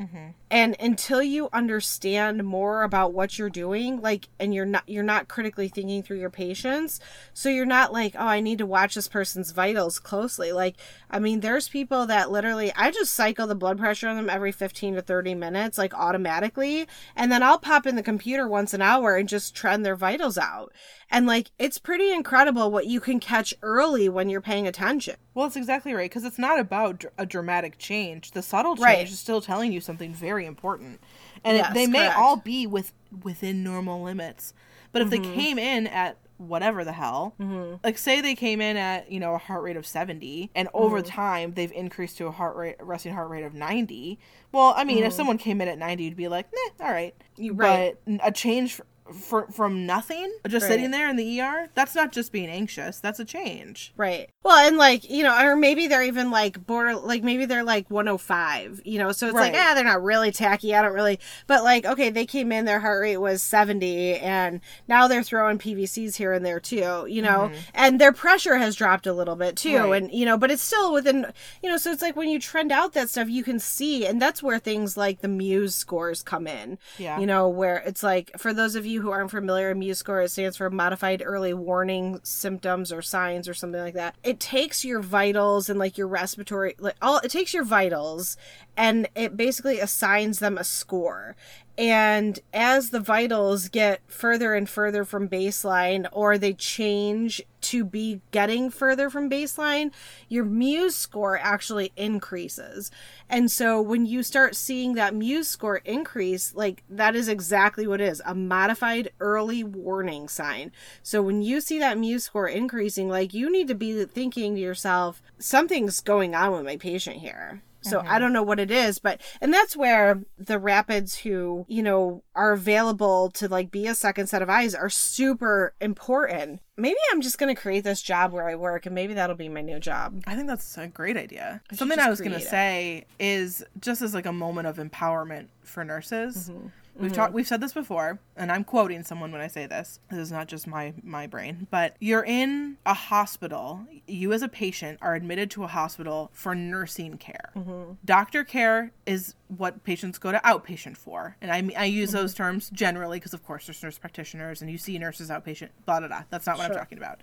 And until you understand more about what you're doing, like and you're not you're not critically thinking through your patients, so you're not like, "Oh, I need to watch this person's vitals closely." Like, I mean, there's people that literally I just cycle the blood pressure on them every 15 to 30 minutes like automatically, and then I'll pop in the computer once an hour and just trend their vitals out. And like it's pretty incredible what you can catch early when you're paying attention. Well, it's exactly right because it's not about dr- a dramatic change. The subtle change Right. is still telling you something very important, and it- Yes, they may correct. all be with within normal limits. But if Mm-hmm. they came in at whatever the hell, like say they came in at you know a heart rate of seventy, and over Mm-hmm. time they've increased to a heart rate resting heart rate of ninety. Well, I mean, if someone came in at ninety, you'd be like, nah, all right. Mm-hmm. You- right. But a change. For, from nothing, just Right. sitting there in the ER, that's not just being anxious. That's a change. Right. Well, and like, you know, or maybe they're even like border, like maybe they're like 105, you know, so it's like, Right. ah, they're not really tacky. I don't really, but like, okay, they came in, their heart rate was 70, and now they're throwing PVCs here and there too, you know, and their pressure has dropped a little bit too. Mm-hmm. Right. And, you know, but it's still within, you know, so it's like when you trend out that stuff, you can see, and that's where things like the MEWS scores come in. Yeah. You know, where it's like, for those of you who aren't familiar, MEWS score, it stands for Modified Early Warning Symptoms or Signs or something like that. It takes your vitals and like your respiratory, like all, it takes your vitals and it basically assigns them a score. And as the vitals get further and further from baseline, or they change to be getting further from baseline, your MEWS score actually increases. And so when you start seeing that MEWS score increase, like that is exactly what it is a modified early warning sign. So when you see that MEWS score increasing, like you need to be thinking to yourself, something's going on with my patient here. So I don't know what it is, but and that's where the rapids who, you know, are available to like be a second set of eyes are super important. Maybe I'm just going to create this job where I work and maybe that'll be my new job. I think that's a great idea. should Something I was going to say is just as like a moment of empowerment for nurses. Mm-hmm. We've talked we've said this before, and I'm quoting someone when I say this. This is not just my my brain, but you're in a hospital. You as a patient are admitted to a hospital for nursing care. Mm-hmm. Doctor care is what patients go to outpatient for. And I mean, I use those terms generally because of course there's nurse practitioners and you see nurses outpatient, blah blah blah. That's not what I'm talking about.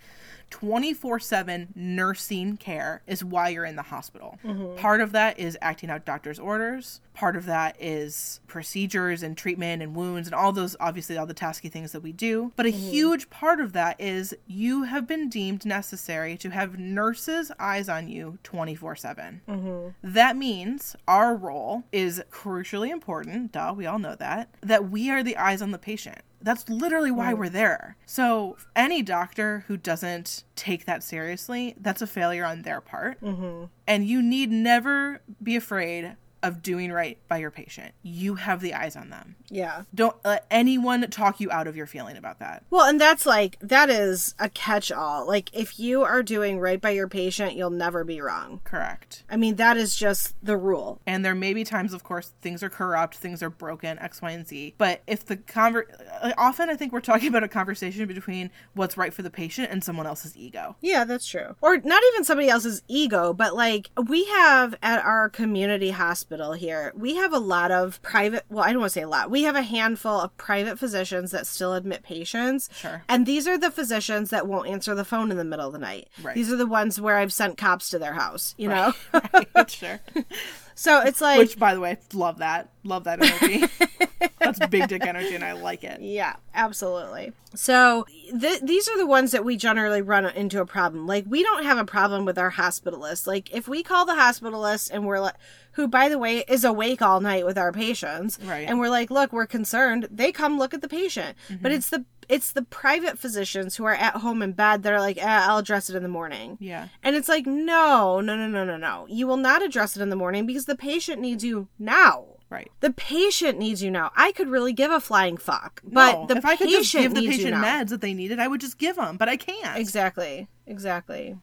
24 7 nursing care is why you're in the hospital. Mm-hmm. Part of that is acting out doctor's orders. Part of that is procedures and treatment and wounds and all those, obviously, all the tasky things that we do. But a Mm-hmm. huge part of that is you have been deemed necessary to have nurses' eyes on you 24 7. Mm-hmm. That means our role is crucially important. Duh, we all know that. That we are the eyes on the patient. That's literally why we're there. So, any doctor who doesn't take that seriously, that's a failure on their part. Mm-hmm. And you need never be afraid of doing right by your patient. You have the eyes on them. Yeah. Don't let anyone talk you out of your feeling about that. Well, and that's like that is a catch-all. Like if you are doing right by your patient, you'll never be wrong. Correct. I mean, that is just the rule. And there may be times, of course, things are corrupt, things are broken, X, Y, and Z. But if the conver, uh, often I think we're talking [laughs] about a conversation between what's right for the patient and someone else's ego. Yeah, that's true. Or not even somebody else's ego, but like we have at our community hospital here, we have a lot of private, well, I don't want to say a lot. We have a handful of private physicians that still admit patients. Sure. And these are the physicians that won't answer the phone in the middle of the night. Right. These are the ones where I've sent cops to their house, you know? right, [laughs] [laughs] sure. so it's like Which, by the way, love that. Love that energy. [laughs] That's big dick energy, and I like it. Yeah, absolutely. So th- these are the ones that we generally run into a problem. Like we don't have a problem with our hospitalist. Like if we call the hospitalist and we're like, who by the way is awake all night with our patients, Right. And we're like, look, we're concerned. They come look at the patient, but it's the it's the private physicians who are at home in bed that are like, eh, I'll address it in the morning. Yeah. And it's like, no, no, no, no, no, no. You will not address it in the morning because the patient needs you now. Right. The patient needs you now. I could really give a flying fuck, but no, the if I could patient just give the patient meds that they needed, I would just give them, but I can't. Exactly. Exactly.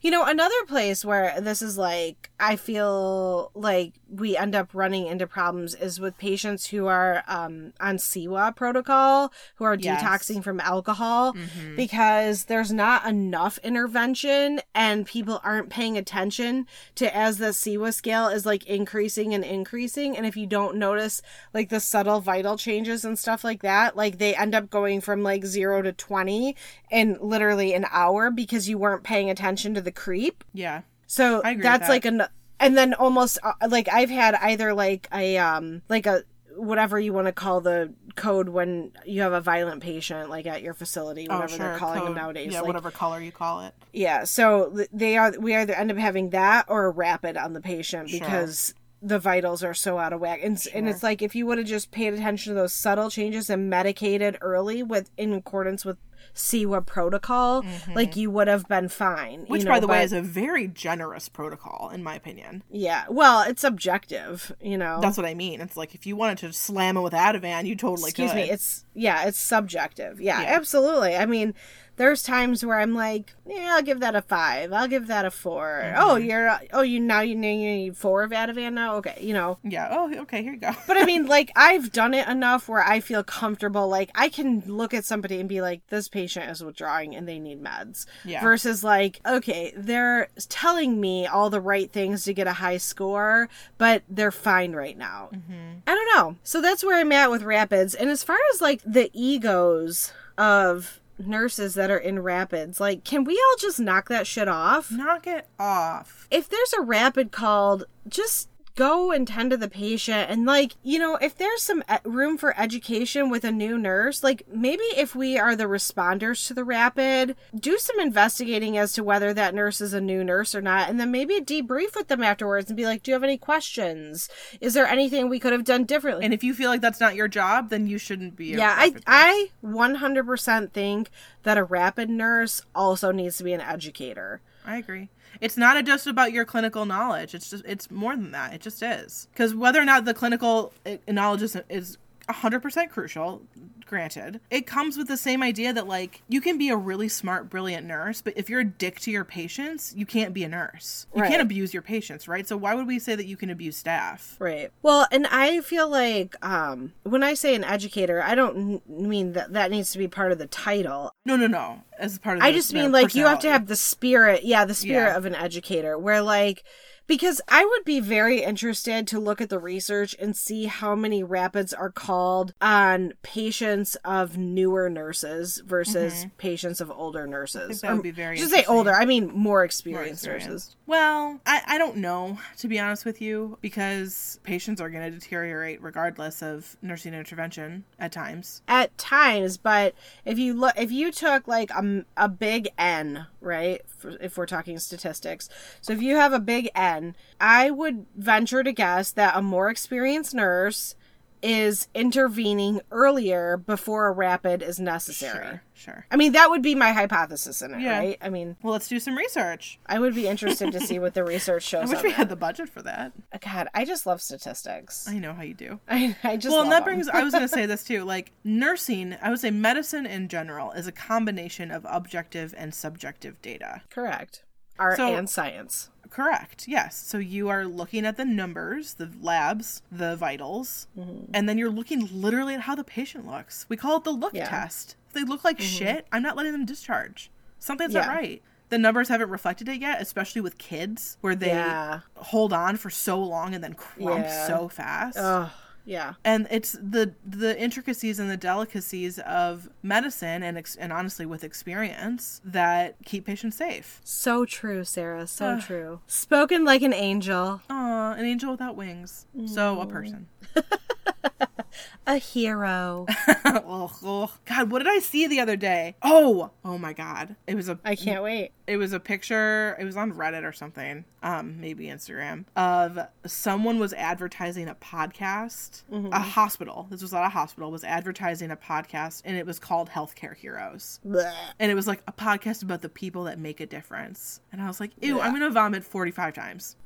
You know, another place where this is like, I feel like we end up running into problems is with patients who are um, on CIWA protocol, who are Yes. detoxing from alcohol, Mhm. because there's not enough intervention and people aren't paying attention to as the CIWA scale is like increasing and increasing. And if you don't notice like the subtle vital changes and stuff like that, like they end up going from like zero to 20 in literally an hour because you weren't paying attention to the creep. Yeah. So that's that. like an, and then almost uh, like I've had either like a, um, like a, whatever you want to call the code when you have a violent patient like at your facility whatever they're calling them Oh, code. nowadays Yeah, like, whatever color you call it. yeah, so they are we either end up having that or a rapid on the patient Sure. because the vitals are so out of whack. And, s- and it's like if you would have just paid attention to those subtle changes and medicated early with in accordance with CIWA protocol, like you would have been fine. Mm-hmm. Which, you by know, the way, is a very generous protocol, in my opinion. yeah. Well, it's subjective, you know. That's what I mean. It's like if you wanted to slam it with Ativan, you totally Excuse could. me. It's yeah, it's subjective. Yeah, Yeah. absolutely. I mean, there's times where I'm like, yeah, I'll give that a five. I'll give that a 4 Oh, you're oh you now you need, you four of Ativan now. Okay, you know. yeah. Oh, okay. Here you go. But I mean, [laughs] like I've done it enough where I feel comfortable. Like I can look at somebody and be like, this patient is withdrawing and they need meds. Yeah. Versus like, okay, they're telling me all the right things to get a high score, but they're fine right now. Mm-hmm. I don't know. So that's where I'm at with rapids. And as far as like the egos of nurses that are in rapids, like, can we all just knock that shit off? Knock it off. if there's a rapid called, just go and tend to the patient. And, like, you know, if there's some e- room for education with a new nurse, like, maybe if we are the responders to the rapid, do some investigating as to whether that nurse is a new nurse or not. And then maybe debrief with them afterwards and be like, do you have any questions? Is there anything we could have done differently? And if you feel like that's not your job, then you shouldn't be. A yeah, I nurse. I 100% think that a rapid nurse also needs to be an educator. I agree. It's not just about your clinical knowledge. It's just it's more than that. It just is. Because whether or not the clinical uh, knowledge is is 100% crucial, granted, it comes with the same idea that like you can be a really smart, brilliant nurse, but if you're a dick to your patients, you can't be a nurse. You Right. can't abuse your patients, right? So why would we say that you can abuse staff? Right. Well, and I feel like um, when I say an educator, I don't n- mean that that needs to be part of the title. No, no, no. As part of I just mean like you have to have the spirit, yeah, the spirit Yeah. of an educator, where like because I would be very interested to look at the research and see how many rapids are called on patients of newer nurses versus patients of older nurses. Mm-hmm. that would be very should say older. I mean more More experienced nurses. Well, I, I don't know, to be honest with you, because patients are going to deteriorate regardless of nursing intervention at times. at times but if you look if you took like a, a big n right for, if we're talking statistics so if you have a big n i would venture to guess that a more experienced nurse is intervening earlier before a rapid is necessary. Sure, sure. I mean, that would be my hypothesis in it, Yeah. right? I mean, Well, let's do some research. I would be interested to see what the research [laughs] shows. I wish we that. had the budget for that. Uh, God, I just love statistics. I know how you do. [laughs] I, I just Well, and that brings, I was going to say [laughs] this too. Like, nursing, I would say medicine in general is a combination of objective and subjective data. correct art So- and science. Correct. Yes. So you are looking at the numbers, the labs, the vitals, Mm-hmm. and then you're looking literally at how the patient looks. We call it the look Yeah. Mm-hmm. test. If they look like shit, I'm not letting them discharge. Something's not right. The numbers haven't reflected it yet, especially with kids, where they Yeah. hold on for so long and then crump Yeah. so fast. Oh, yeah. and it's the the intricacies and the delicacies of medicine and ex- and honestly with experience that keep patients safe. So true, Sarah. So true. Spoken like an angel. Aw, an angel without wings. So Mm. a person. [laughs] [laughs] A hero. [laughs] ugh, ugh. God, what did I see the other day? Oh, oh my God! It was a I can't wait. it was a picture. It was on Reddit or something, um, maybe Instagram, of someone was advertising a podcast. Mm-hmm. A hospital. This was at a hospital. Was advertising a podcast, and it was called Healthcare Heroes. Blech. and it was like a podcast about the people that make a difference. And I was like, ew, I'm gonna vomit 45 times.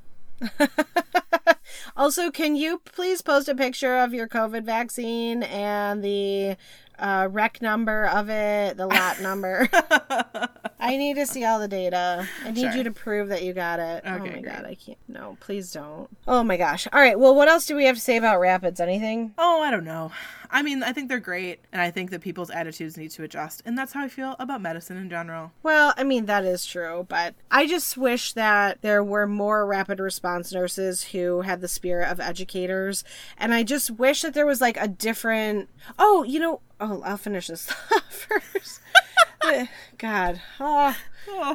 [laughs] Also, can you please post a picture of your COVID vaccine and the uh, rec number of it, the lot number? [laughs] I need to see all the data. I need Sure. you to prove that you got it. Oh okay, oh my great. god, I can't. No, please don't. Oh my gosh. All right. Well, what else do we have to say about rapids? Anything? Oh, I don't know. I mean, I think they're great, and I think that people's attitudes need to adjust, and that's how I feel about medicine in general. Well, I mean, that is true, but I just wish that there were more rapid response nurses who had the spirit of educators. And I just wish that there was like a different. Oh, you know. Oh, I'll finish this [laughs] first. God. Oh.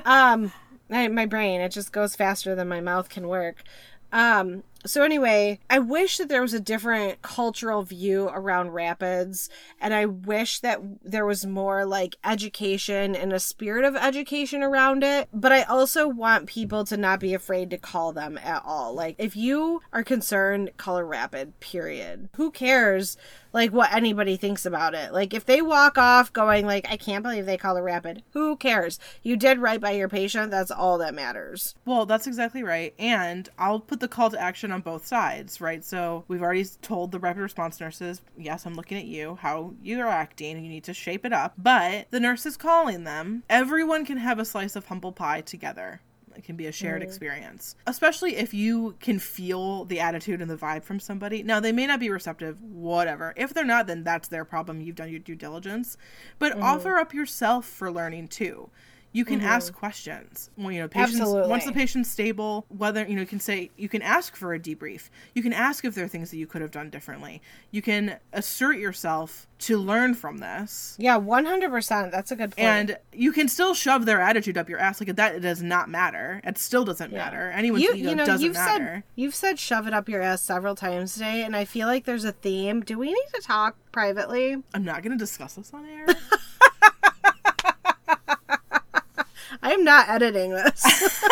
Um, I, my brain, it just goes faster than my mouth can work. Um, so anyway, I wish that there was a different cultural view around rapids, and I wish that there was more like education and a spirit of education around it. But I also want people to not be afraid to call them at all. Like, if you are concerned, call a rapid, period. Who cares? Like what anybody thinks about it. Like if they walk off going like I can't believe they call a rapid. Who cares? You did right by your patient. That's all that matters. Well, that's exactly right. And I'll put the call to action on both sides, right? So we've already told the rapid response nurses, yes, I'm looking at you, how you're acting, you need to shape it up. But the nurse is calling them. Everyone can have a slice of humble pie together. It can be a shared experience, especially if you can feel the attitude and the vibe from somebody. Now, they may not be receptive, whatever. If they're not, then that's their problem. You've done your due diligence. But mm-hmm. offer up yourself for learning too. You can mm-hmm. ask questions. Well, you know, patients, Absolutely. once the patient's stable, whether, you know, you can say, you can ask for a debrief. You can ask if there are things that you could have done differently. You can assert yourself to learn from this. Yeah, one hundred percent. That's a good point. And you can still shove their attitude up your ass. Like that does not matter. It still doesn't matter. Anyone's you, ego you know, doesn't you've matter. said you've said shove it up your ass several times today, and I feel like there's a theme. Do we need to talk privately? I'm not going to discuss this on air. [laughs] I am not editing this. [laughs]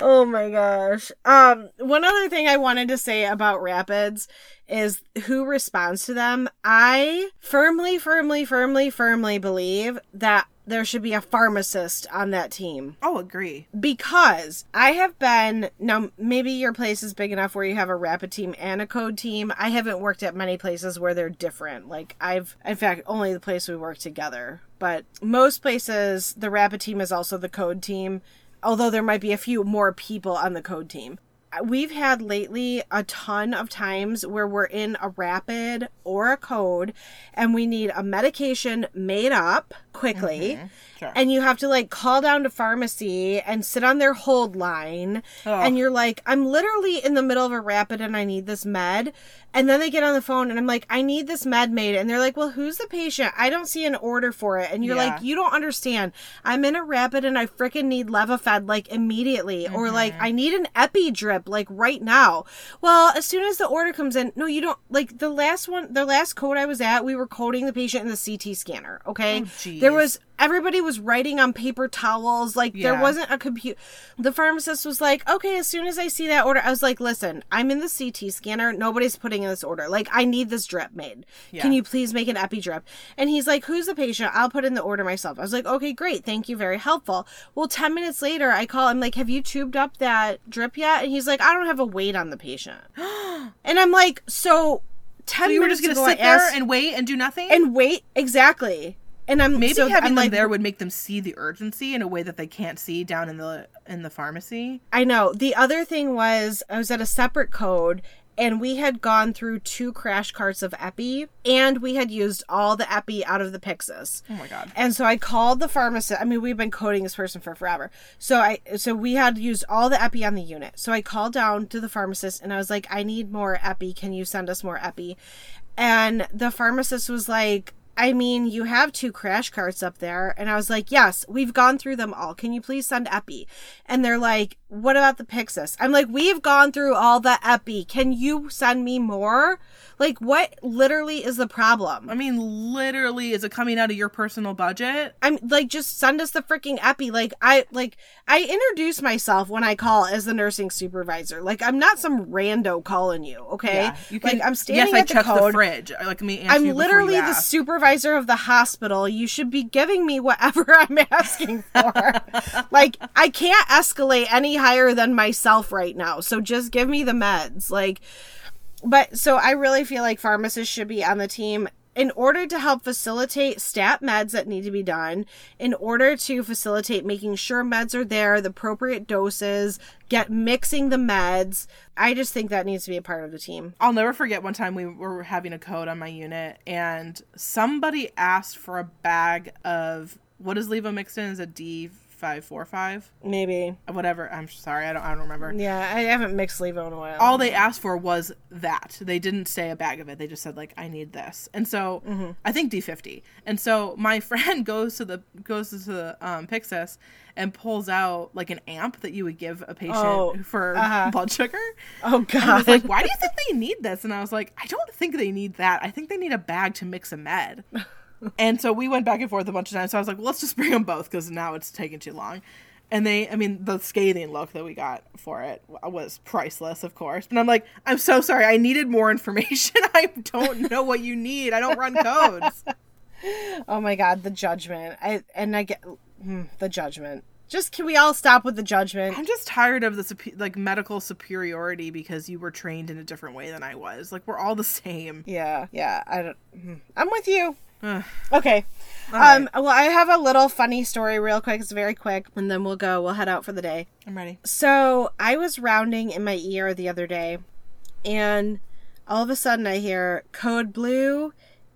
oh my gosh. Um one other thing I wanted to say about rapids is who responds to them. I firmly firmly firmly firmly believe that there should be a pharmacist on that team oh, agree. because I have been now maybe your place is big enough where you have a rapid team and a code team. I haven't worked at many places where they're different. Like I've in fact only the place we work together. But most places the rapid team is also the code team, although there might be a few more people on the code team. We've had lately a ton of times where we're in a rapid or a code and we need a medication made up quickly. Sure. and you have to like call down to pharmacy and sit on their hold line. And you're like i'm literally in the middle of a rapid and i need this med. And then they get on the phone and i'm like i need this med made. And they're like well who's the patient? I don't see an order for it. And you're Yeah. like you don't understand. I'm in a rapid and i freaking need Levophed like immediately. Or Mm-hmm. like i need an epi drip like right now. Well as soon as the order comes in no you don't like the last one the last code i was at we were coding the patient in the ct scanner okay? Oh, there was everybody was writing on paper towels. Like there wasn't a computer. The pharmacist was like, "Okay, as soon as I see that order, I was like, listen, I'm in the CT scanner. Nobody's putting in this order. Like I need this drip made. Can you please make an epi drip?" And he's like, "Who's the patient? I'll put in the order myself." I was like, "Okay, great. Thank you. Very helpful." Well, 10 minutes later, I call him like, "Have you tubed up that drip yet?" And he's like, "I don't have a weight on the patient." [gasps] and I'm like, "So 10 So you were just gonna ago, sit there asked- and wait and do nothing? and wait exactly and i'm maybe so having I'm them like, there would make them see the urgency in a way that they can't see down in the in the pharmacy. i know the other thing was i was at a separate code and we had gone through two crash carts of epi and we had used all the epi out of the Pyxis Oh my god. and so I called the pharmacist. I mean, we've been coding this person for forever. So I so we had used all the epi on the unit. So I called down to the pharmacist and I was like, I need more epi. Can you send us more epi? And the pharmacist was like, I mean, you have two crash carts up there. And I was like, yes, we've gone through them all. Can you please send epi? And they're like, what about the Pyxis? I'm like, we've gone through all the epi. Can you send me more? Like, what literally is the problem? I mean, literally, is it coming out of your personal budget? I'm like, just send us the freaking epi. Like, I like, I introduce myself when I call as the nursing supervisor. Like, I'm not some rando calling you. Okay, you like I'm Yes, standing I at the checked the fridge. Like me, I'm literally the supervisor of the hospital. You should be giving me whatever [laughs] I'm asking for. [laughs] like, I can't escalate any higher than myself right now. So just give me the meds. Like, but so I really feel like pharmacists should be on the team in order to help facilitate stat meds that need to be done, in order to facilitate making sure meds are there, the appropriate doses, get mixing the meds. I just think that needs to be a part of the team. I'll never forget one time we were having a code on my unit and somebody asked for a bag of what is Levo mixed in? Is it D five four five? Maybe. Whatever. I'm sorry, I don't I don't remember. Yeah, I haven't mixed Levo in a while. All they asked for was that. They didn't say a bag of it. They just said like I need this. And so Mm-hmm. I think D50. And so my [laughs] friend goes to the goes to the um Pyxis and pulls out like an amp that you would give a patient Oh, for uh-huh. blood sugar. oh And I god. was like, why do you think they need this? And I was like, I don't think they need that. I think they need a bag to mix a med. [laughs] and so we went back and forth a bunch of times. So I was like, well, let's just bring them both because now it's taking too long. And they, I mean, the scathing look that we got for it was priceless, of course. But I'm like, I'm so sorry. I needed more [laughs] information. I don't know what you need. I don't run codes. [laughs] oh my god, the judgment. I and I get hmm, the judgment. Just can we all stop with the judgment? I'm just tired of the like medical superiority because you were trained in a different way than I was. Like we're all the same. Yeah, yeah. I don't. hmm. I'm with you. Okay. All Um. Well, I have a little funny story, real quick. It's very quick, and then we'll go. We'll head out for the day. I'm ready. So I was rounding in my ER the other day, and all of a sudden I hear code blue,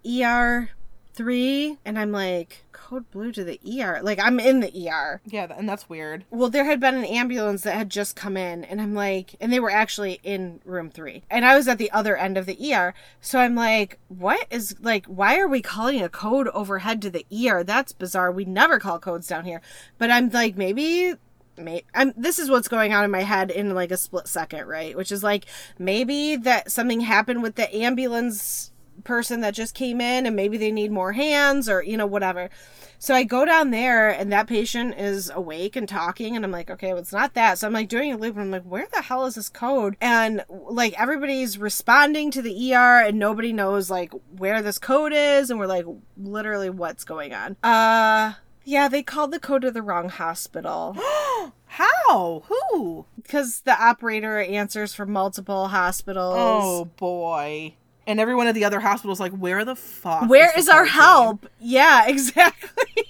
ER three, and I'm like, code blue to the ER. Like I'm in the ER. Yeah, and that's weird. Well, there had been an ambulance that had just come in, and I'm like, and they were actually in room three, and I was at the other end of the ER. So I'm like, what is like, why are we calling a code overhead to the ER? That's bizarre. We never call codes down here. But I'm like, maybe. May, I'm, this is what's going on in my head in like a split second, right? Which is like maybe that something happened with the ambulance person that just came in and maybe they need more hands or you know whatever so i go down there and that patient is awake and talking and i'm like okay well it's not that so i'm like doing a loop and i'm like where the hell is this code and like everybody's responding to the er and nobody knows like where this code is and we're like literally what's going on uh yeah they called the code to the wrong hospital [gasps] How? Who? because the operator answers for multiple hospitals Oh boy. And everyone at the other hospital's like, where the fuck? Where is, is our help? Yeah, [laughs] exactly.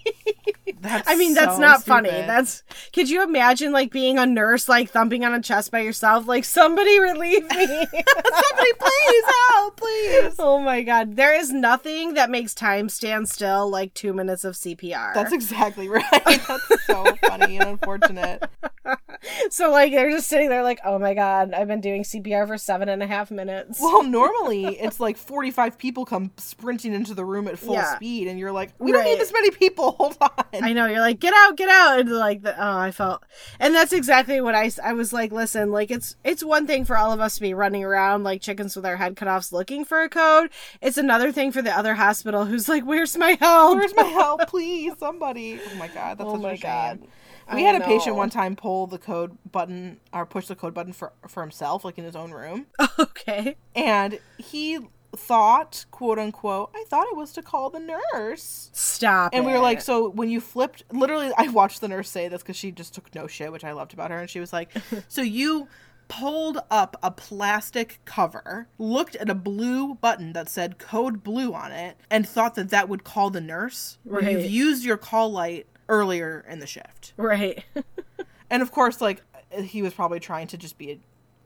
That's I mean, that's so not funny. That's could you imagine like being a nurse like thumping on a chest by yourself like somebody relieve me. [laughs] somebody please help, please. oh my god. There is nothing that makes time stand still like 2 minutes of CPR. That's exactly right. [laughs] That's so funny and unfortunate. [laughs] so like they're just sitting there like, oh my god, I've been doing CPR for seven and a half minutes. Well, normally it's like 45 people come sprinting into the room at full Yeah. speed, and you're like, we don't need this many people. Hold on. I know you're like get out, get out, and like the, oh, I felt, and that's exactly what I I was like. Listen, like it's it's one thing for all of us to be running around like chickens with our head cut offs looking for a code. It's another thing for the other hospital who's like, where's my help? Where's my help? [laughs] Please, somebody. Oh my god, that's Oh such my a shame. We I had a patient one time pull the code button or push the code button for for himself, like in his own room, [laughs] okay. and he thought, quote unquote, I thought it was to call the nurse. Stop. And we were like, so when you flipped, literally, I watched the nurse say this because she just took no shit, which I loved about her. And she was like, [laughs] so you pulled up a plastic cover, looked at a blue button that said code blue on it, and thought that that would call the nurse. Right. you've used your call light earlier in the shift. right. [laughs] And of course, like, he was probably trying to just be,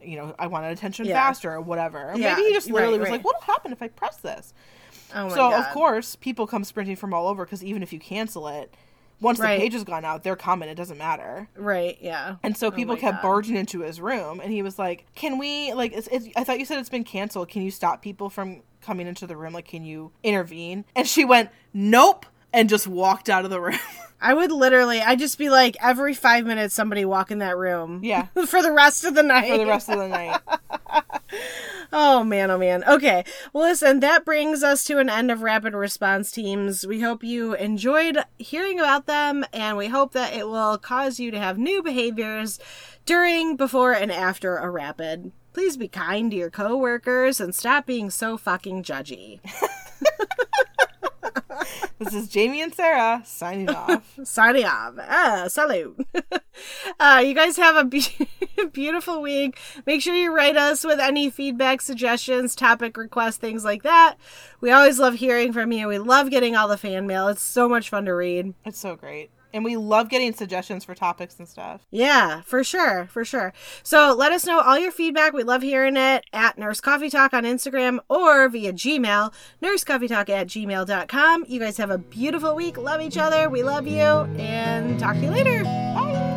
you know, I wanted attention Yeah. faster or whatever. Yeah, Maybe he just right, literally was right. like, what'll happen if I press this? Oh my so god. of course people come sprinting from all over because even if you cancel it once Right. the page has gone out they're coming it doesn't matter Right. Yeah. and so oh people my kept God. barging into his room and he was like can we like it's, it's, i thought you said it's been canceled can you stop people from coming into the room like can you intervene and she went nope and just walked out of the room [laughs] I would literally, I'd just be like, every five minutes, somebody walk in that room. Yeah. [laughs] for the rest of the night. for the rest of the night [laughs] Oh man, oh man. Okay. Well, listen, that brings us to an end of rapid response teams. We hope you enjoyed hearing about them, and we hope that it will cause you to have new behaviors during, before, and after a rapid. Please be kind to your coworkers and stop being so fucking judgy. [laughs] this is jamie and sarah signing [laughs] off Signing off. Ah, salute. [laughs] uh, you guys have a be- beautiful week. Make sure you write us with any feedback, suggestions, topic requests, things like that. We always love hearing from you. We love getting all the fan mail. It's so much fun to read. it's so great and we love getting suggestions for topics and stuff Yeah, for sure, for sure. So let us know all your feedback. We love hearing it at Nurse Coffee Talk on Instagram or via Gmail, nursecoffeetalk at gmail.com. You guys have a beautiful week. Love each other. We love you. And talk to you later. bye